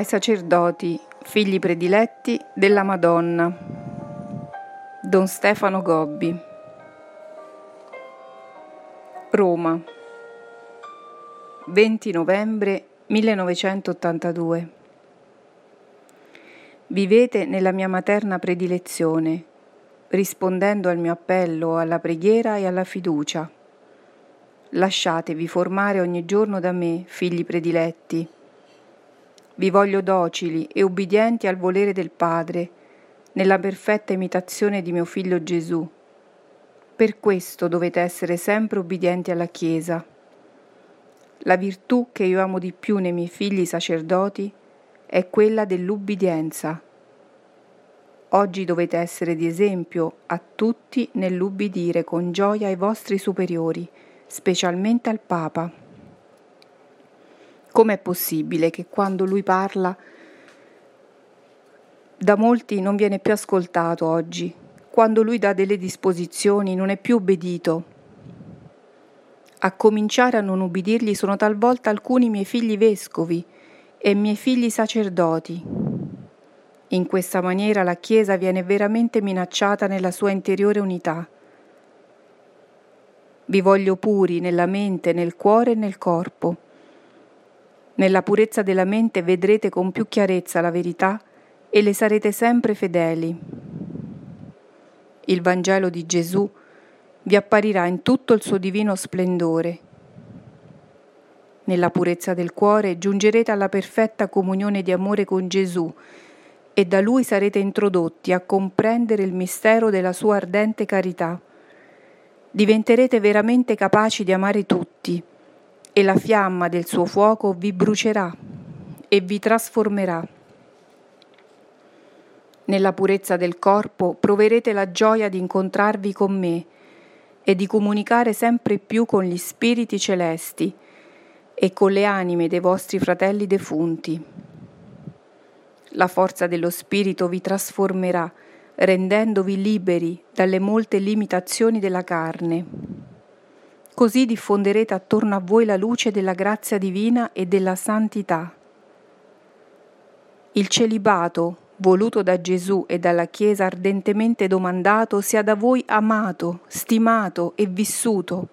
ai sacerdoti, figli prediletti della Madonna. Don Stefano Gobbi. Roma, 20 novembre 1982. Vivete nella mia materna predilezione, rispondendo al mio appello alla preghiera e alla fiducia. Lasciatevi formare ogni giorno da me, figli prediletti vi voglio docili e ubbidienti al volere del Padre, nella perfetta imitazione di mio figlio Gesù. Per questo dovete essere sempre ubbidienti alla Chiesa. La virtù che io amo di più nei miei figli sacerdoti è quella dell'ubbidienza. Oggi dovete essere di esempio a tutti nell'ubbidire con gioia ai vostri superiori, specialmente al Papa. Com'è possibile che quando lui parla da molti non viene più ascoltato oggi? Quando lui dà delle disposizioni non è più obbedito. A cominciare a non ubbidirgli sono talvolta alcuni miei figli vescovi e miei figli sacerdoti. In questa maniera la Chiesa viene veramente minacciata nella sua interiore unità. Vi voglio puri nella mente, nel cuore e nel corpo nella purezza della mente vedrete con più chiarezza la verità e le sarete sempre fedeli. Il Vangelo di Gesù vi apparirà in tutto il suo divino splendore. Nella purezza del cuore giungerete alla perfetta comunione di amore con Gesù e da Lui sarete introdotti a comprendere il mistero della sua ardente carità. Diventerete veramente capaci di amare tutti e la fiamma del suo fuoco vi brucerà e vi trasformerà. Nella purezza del corpo proverete la gioia di incontrarvi con me e di comunicare sempre più con gli spiriti celesti e con le anime dei vostri fratelli defunti. La forza dello Spirito vi trasformerà, rendendovi liberi dalle molte limitazioni della carne. Così diffonderete attorno a voi la luce della grazia divina e della santità. Il celibato, voluto da Gesù e dalla Chiesa ardentemente domandato, sia da voi amato, stimato e vissuto.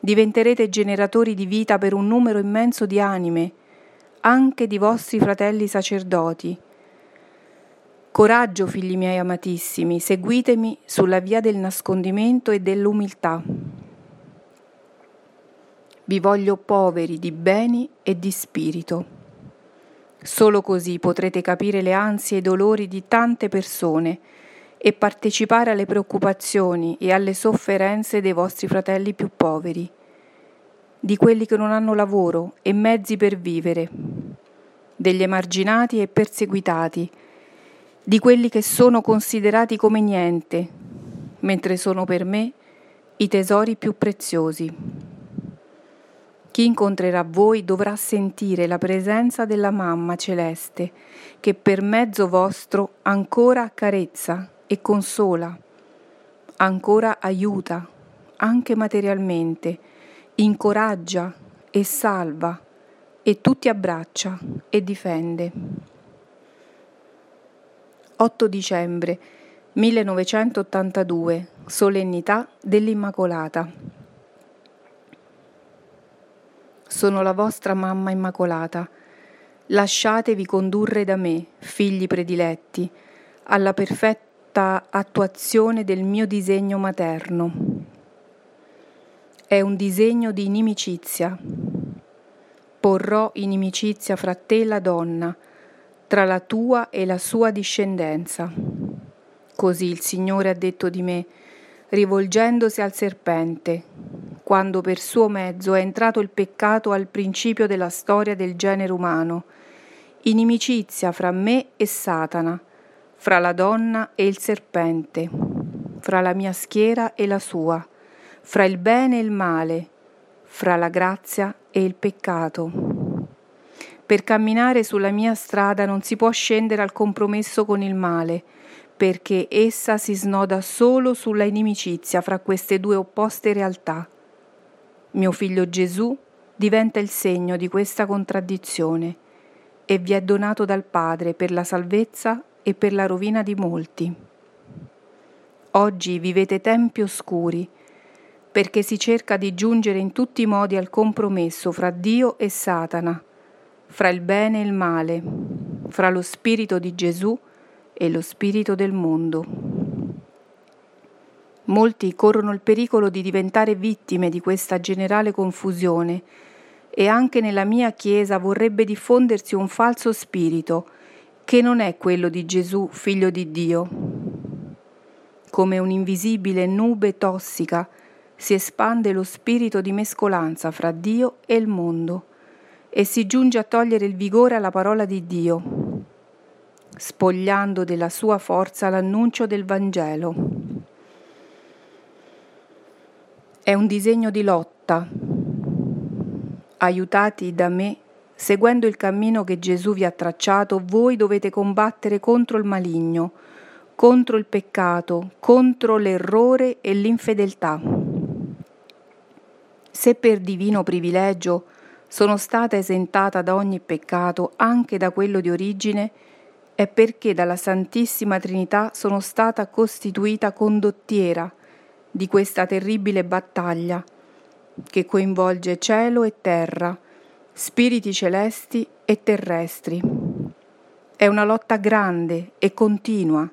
Diventerete generatori di vita per un numero immenso di anime, anche di vostri fratelli sacerdoti. Coraggio, figli miei amatissimi, seguitemi sulla via del nascondimento e dell'umiltà. Vi voglio poveri di beni e di spirito. Solo così potrete capire le ansie e i dolori di tante persone e partecipare alle preoccupazioni e alle sofferenze dei vostri fratelli più poveri, di quelli che non hanno lavoro e mezzi per vivere, degli emarginati e perseguitati, di quelli che sono considerati come niente, mentre sono per me i tesori più preziosi. Chi incontrerà voi dovrà sentire la presenza della Mamma celeste, che per mezzo vostro ancora accarezza e consola, ancora aiuta, anche materialmente, incoraggia e salva, e tutti abbraccia e difende. 8 dicembre 1982, solennità dell'Immacolata. Sono la vostra mamma immacolata. Lasciatevi condurre da me, figli prediletti, alla perfetta attuazione del mio disegno materno. È un disegno di inimicizia. Porrò inimicizia fra te e la donna, tra la tua e la sua discendenza. Così il Signore ha detto di me, rivolgendosi al serpente, quando per suo mezzo è entrato il peccato al principio della storia del genere umano, inimicizia fra me e Satana, fra la donna e il serpente, fra la mia schiera e la sua, fra il bene e il male, fra la grazia e il peccato. Per camminare sulla mia strada non si può scendere al compromesso con il male, perché essa si snoda solo sulla inimicizia fra queste due opposte realtà. Mio figlio Gesù diventa il segno di questa contraddizione e vi è donato dal Padre per la salvezza e per la rovina di molti. Oggi vivete tempi oscuri, perché si cerca di giungere in tutti i modi al compromesso fra Dio e Satana, fra il bene e il male, fra lo spirito di Gesù e lo spirito del mondo. Molti corrono il pericolo di diventare vittime di questa generale confusione e anche nella mia Chiesa vorrebbe diffondersi un falso spirito che non è quello di Gesù, figlio di Dio. Come un'invisibile nube tossica si espande lo spirito di mescolanza fra Dio e il mondo e si giunge a togliere il vigore alla parola di Dio, spogliando della sua forza l'annuncio del Vangelo. È un disegno di lotta. Aiutati da me Seguendo il cammino che Gesù vi ha tracciato, voi dovete combattere contro il maligno, contro il peccato, contro l'errore e l'infedeltà. Se per divino privilegio sono stata esentata da ogni peccato, anche da quello di origine, è perché dalla Santissima Trinità sono stata costituita condottiera di questa terribile battaglia che coinvolge cielo e terra, spiriti celesti e terrestri. È una lotta grande e continua,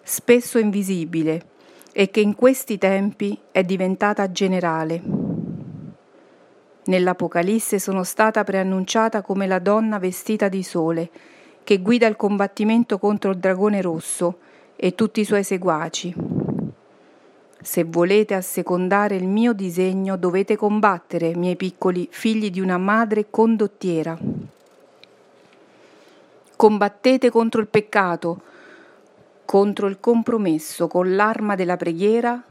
spesso invisibile, e che in questi tempi è diventata generale. Nell'Apocalisse sono stata preannunciata come la donna vestita di sole, che guida il combattimento contro il dragone rosso e tutti i suoi seguaci. Se volete assecondare il mio disegno dovete combattere, miei piccoli figli di una madre condottiera. Combattete contro il peccato, contro il compromesso con l'arma della preghiera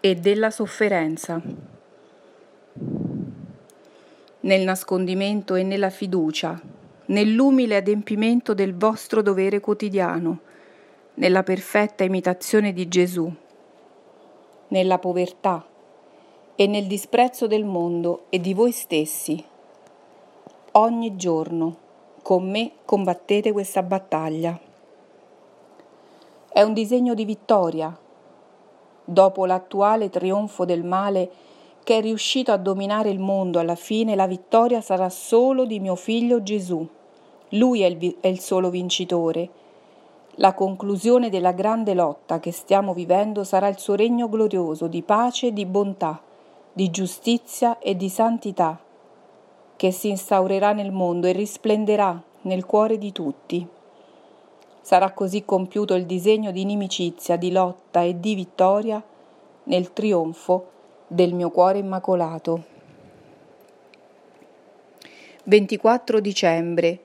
e della sofferenza. Nel nascondimento e nella fiducia, nell'umile adempimento del vostro dovere quotidiano, nella perfetta imitazione di Gesù nella povertà e nel disprezzo del mondo e di voi stessi. Ogni giorno con me combattete questa battaglia. È un disegno di vittoria. Dopo l'attuale trionfo del male che è riuscito a dominare il mondo alla fine, la vittoria sarà solo di mio figlio Gesù. Lui è il, è il solo vincitore la conclusione della grande lotta che stiamo vivendo sarà il suo regno glorioso di pace e di bontà, di giustizia e di santità, che si instaurerà nel mondo e risplenderà nel cuore di tutti. Sarà così compiuto il disegno di inimicizia, di lotta e di vittoria nel trionfo del mio cuore immacolato. 24 dicembre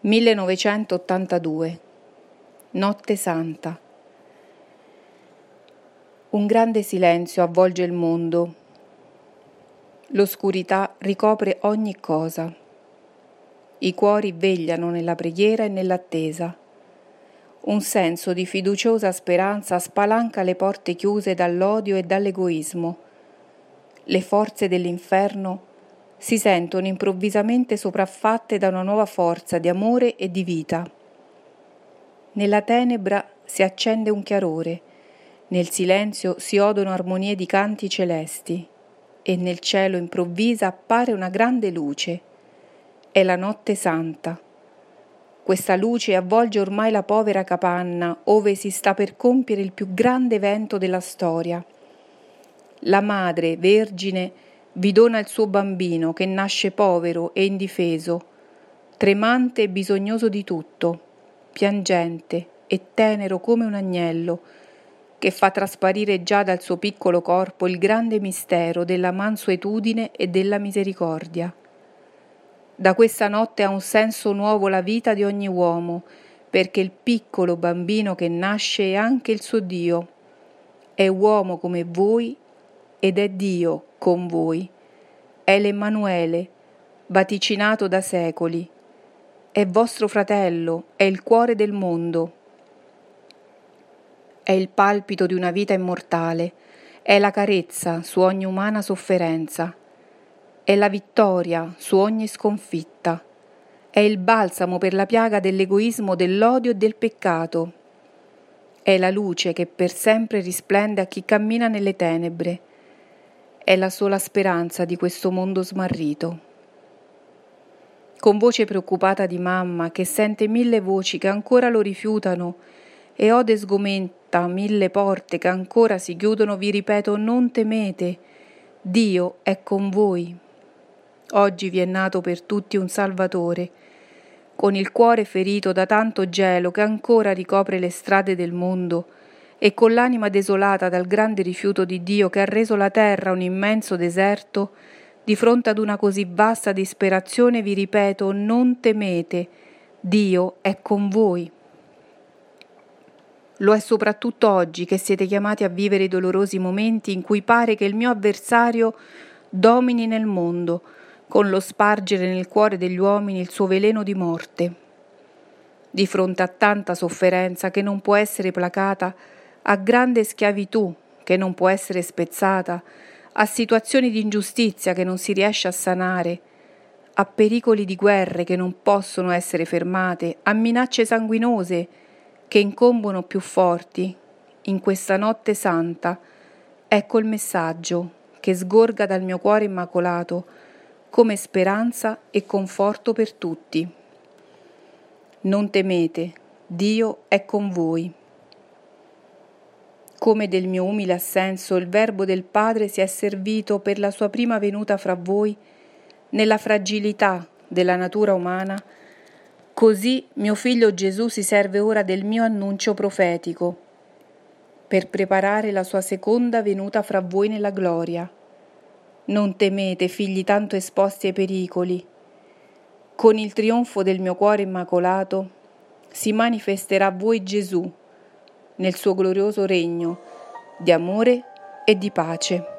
1982 Notte Santa. Un grande silenzio avvolge il mondo. L'oscurità ricopre ogni cosa. I cuori vegliano nella preghiera e nell'attesa. Un senso di fiduciosa speranza spalanca le porte chiuse dall'odio e dall'egoismo. Le forze dell'inferno si sentono improvvisamente sopraffatte da una nuova forza di amore e di vita. Nella tenebra si accende un chiarore, nel silenzio si odono armonie di canti celesti e nel cielo improvvisa appare una grande luce. È la notte santa. Questa luce avvolge ormai la povera capanna ove si sta per compiere il più grande evento della storia. La madre, vergine, vi dona il suo bambino che nasce povero e indifeso, tremante e bisognoso di tutto piangente e tenero come un agnello, che fa trasparire già dal suo piccolo corpo il grande mistero della mansuetudine e della misericordia. Da questa notte ha un senso nuovo la vita di ogni uomo, perché il piccolo bambino che nasce è anche il suo Dio. È uomo come voi ed è Dio con voi. È l'Emmanuele, vaticinato da secoli, è vostro fratello, è il cuore del mondo. È il palpito di una vita immortale, è la carezza su ogni umana sofferenza, è la vittoria su ogni sconfitta, È il balsamo per la piaga dell'egoismo, dell'odio e del peccato. È la luce che per sempre risplende a chi cammina nelle tenebre. È la sola speranza di questo mondo smarrito. Con voce preoccupata di mamma che sente mille voci che ancora lo rifiutano e ode sgomenta mille porte che ancora si chiudono, vi ripeto, non temete, Dio è con voi. Oggi vi è nato per tutti un Salvatore, con il cuore ferito da tanto gelo che ancora ricopre le strade del mondo, e con l'anima desolata dal grande rifiuto di Dio che ha reso la terra un immenso deserto, di fronte ad una così vasta disperazione vi ripeto, non temete, Dio è con voi. Lo è soprattutto oggi che siete chiamati a vivere i dolorosi momenti in cui pare che il mio avversario domini nel mondo, con lo spargere nel cuore degli uomini il suo veleno di morte. Di fronte a tanta sofferenza che non può essere placata, a grande schiavitù che non può essere spezzata, a situazioni di ingiustizia che non si riesce a sanare, a pericoli di guerre che non possono essere fermate, a minacce sanguinose che incombono più forti, in questa notte santa, ecco il messaggio che sgorga dal mio cuore immacolato, come speranza e conforto per tutti. Non temete, Dio è con voi. Come del mio umile assenso il Verbo del Padre si è servito per la sua prima venuta fra voi, nella fragilità della natura umana, così mio figlio Gesù si serve ora del mio annuncio profetico, per preparare la sua seconda venuta fra voi nella gloria. Non temete, figli tanto esposti ai pericoli. Con il trionfo del mio cuore immacolato si manifesterà a voi Gesù nel suo glorioso regno di amore e di pace.